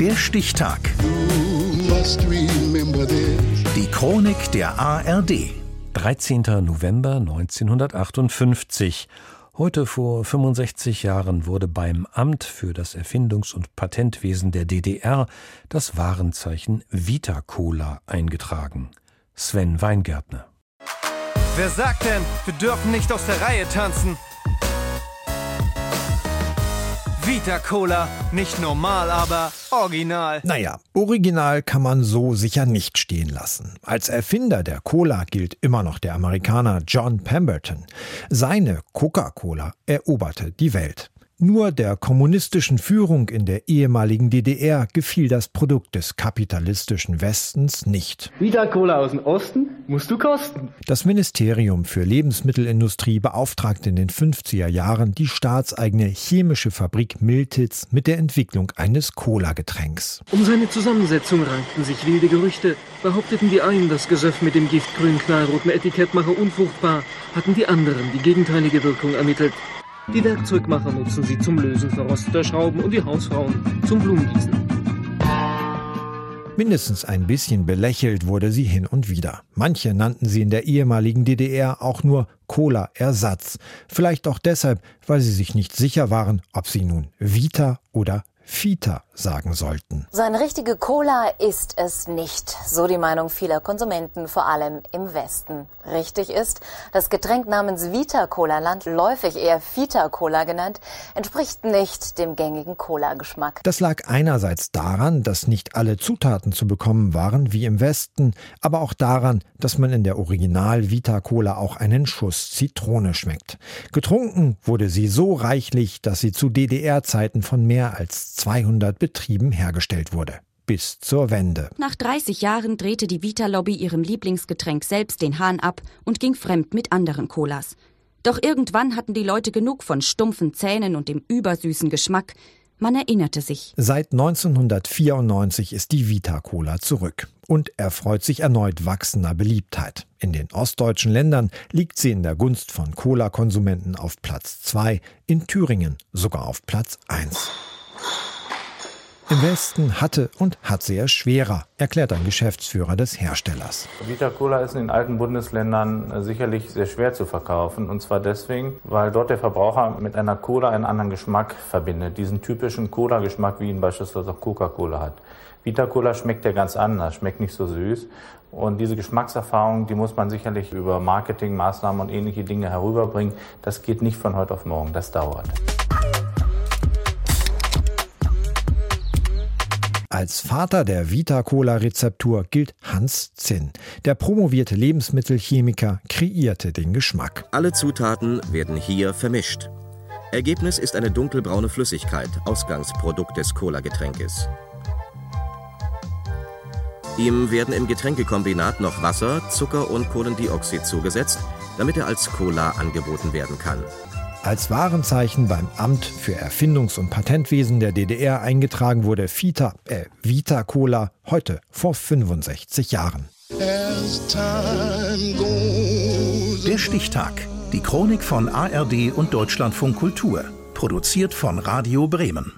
Der Stichtag. Die Chronik der ARD. 13. November 1958. Heute vor 65 Jahren wurde beim Amt für das Erfindungs- und Patentwesen der DDR das Warenzeichen Vita Cola eingetragen. Sven Weingärtner. Wer sagt denn, wir dürfen nicht aus der Reihe tanzen? Vita Cola, nicht normal, aber original. Naja, original kann man so sicher nicht stehen lassen. Als Erfinder der Cola gilt immer noch der Amerikaner John Pemberton. Seine Coca-Cola eroberte die Welt. Nur der kommunistischen Führung in der ehemaligen DDR gefiel das Produkt des kapitalistischen Westens nicht. Vita Cola aus dem Osten musst du kosten. Das Ministerium für Lebensmittelindustrie beauftragte in den 50er Jahren die staatseigene chemische Fabrik Miltitz mit der Entwicklung eines Cola-Getränks. Um seine Zusammensetzung rankten sich wilde Gerüchte. Behaupteten die einen, das Gesöff mit dem giftgrünen knallroten Etikett mache unfruchtbar, hatten die anderen die gegenteilige Wirkung ermittelt. Die Werkzeugmacher nutzen sie zum Lösen verrosteter Schrauben und die Hausfrauen zum Blumengießen. Mindestens ein bisschen belächelt wurde sie hin und wieder. Manche nannten sie in der ehemaligen DDR auch nur Cola-Ersatz. Vielleicht auch deshalb, weil sie sich nicht sicher waren, ob sie nun Vita oder Fita sagen sollten. Seine richtige Cola ist es nicht, so die Meinung vieler Konsumenten, vor allem im Westen. Richtig ist, das Getränk namens Vita Cola landläufig eher Fita Cola genannt, entspricht nicht dem gängigen Cola-Geschmack. Das lag einerseits daran, dass nicht alle Zutaten zu bekommen waren wie im Westen, aber auch daran, dass man in der Original Vita Cola auch einen Schuss Zitrone schmeckt. Getrunken wurde sie so reichlich, dass sie zu DDR-Zeiten von mehr als 200 Betrieben hergestellt wurde. Bis zur Wende. Nach 30 Jahren drehte die Vita-Lobby ihrem Lieblingsgetränk selbst den Hahn ab und ging fremd mit anderen Colas. Doch irgendwann hatten die Leute genug von stumpfen Zähnen und dem übersüßen Geschmack. Man erinnerte sich. Seit 1994 ist die Vita Cola zurück und erfreut sich erneut wachsender Beliebtheit. In den ostdeutschen Ländern liegt sie in der Gunst von Cola-Konsumenten auf Platz 2, in Thüringen sogar auf Platz 1. Im Westen hatte und hat sie es schwerer, erklärt ein Geschäftsführer des Herstellers. Vita Cola ist in den alten Bundesländern äh, sicherlich sehr schwer zu verkaufen. Und zwar deswegen, weil dort der Verbraucher mit einer Cola einen anderen Geschmack verbindet. Diesen typischen Cola-Geschmack, wie ihn beispielsweise auch Coca-Cola hat. Vita Cola schmeckt ja ganz anders, schmeckt nicht so süß. Und diese Geschmackserfahrung, die muss man sicherlich über Marketingmaßnahmen und ähnliche Dinge herüberbringen. Das geht nicht von heute auf morgen, das dauert. Als Vater der Vita-Cola-Rezeptur gilt Hans Zinn. Der promovierte Lebensmittelchemiker kreierte den Geschmack. Alle Zutaten werden hier vermischt. Ergebnis ist eine dunkelbraune Flüssigkeit, Ausgangsprodukt des Cola-Getränkes. Ihm werden im Getränkekombinat noch Wasser, Zucker und Kohlendioxid zugesetzt, damit er als Cola angeboten werden kann. Als Warenzeichen beim Amt für Erfindungs- und Patentwesen der DDR eingetragen wurde Vita, äh, Vita Cola heute vor 65 Jahren. Der Stichtag. Die Chronik von ARD und Deutschlandfunk Kultur. Produziert von Radio Bremen.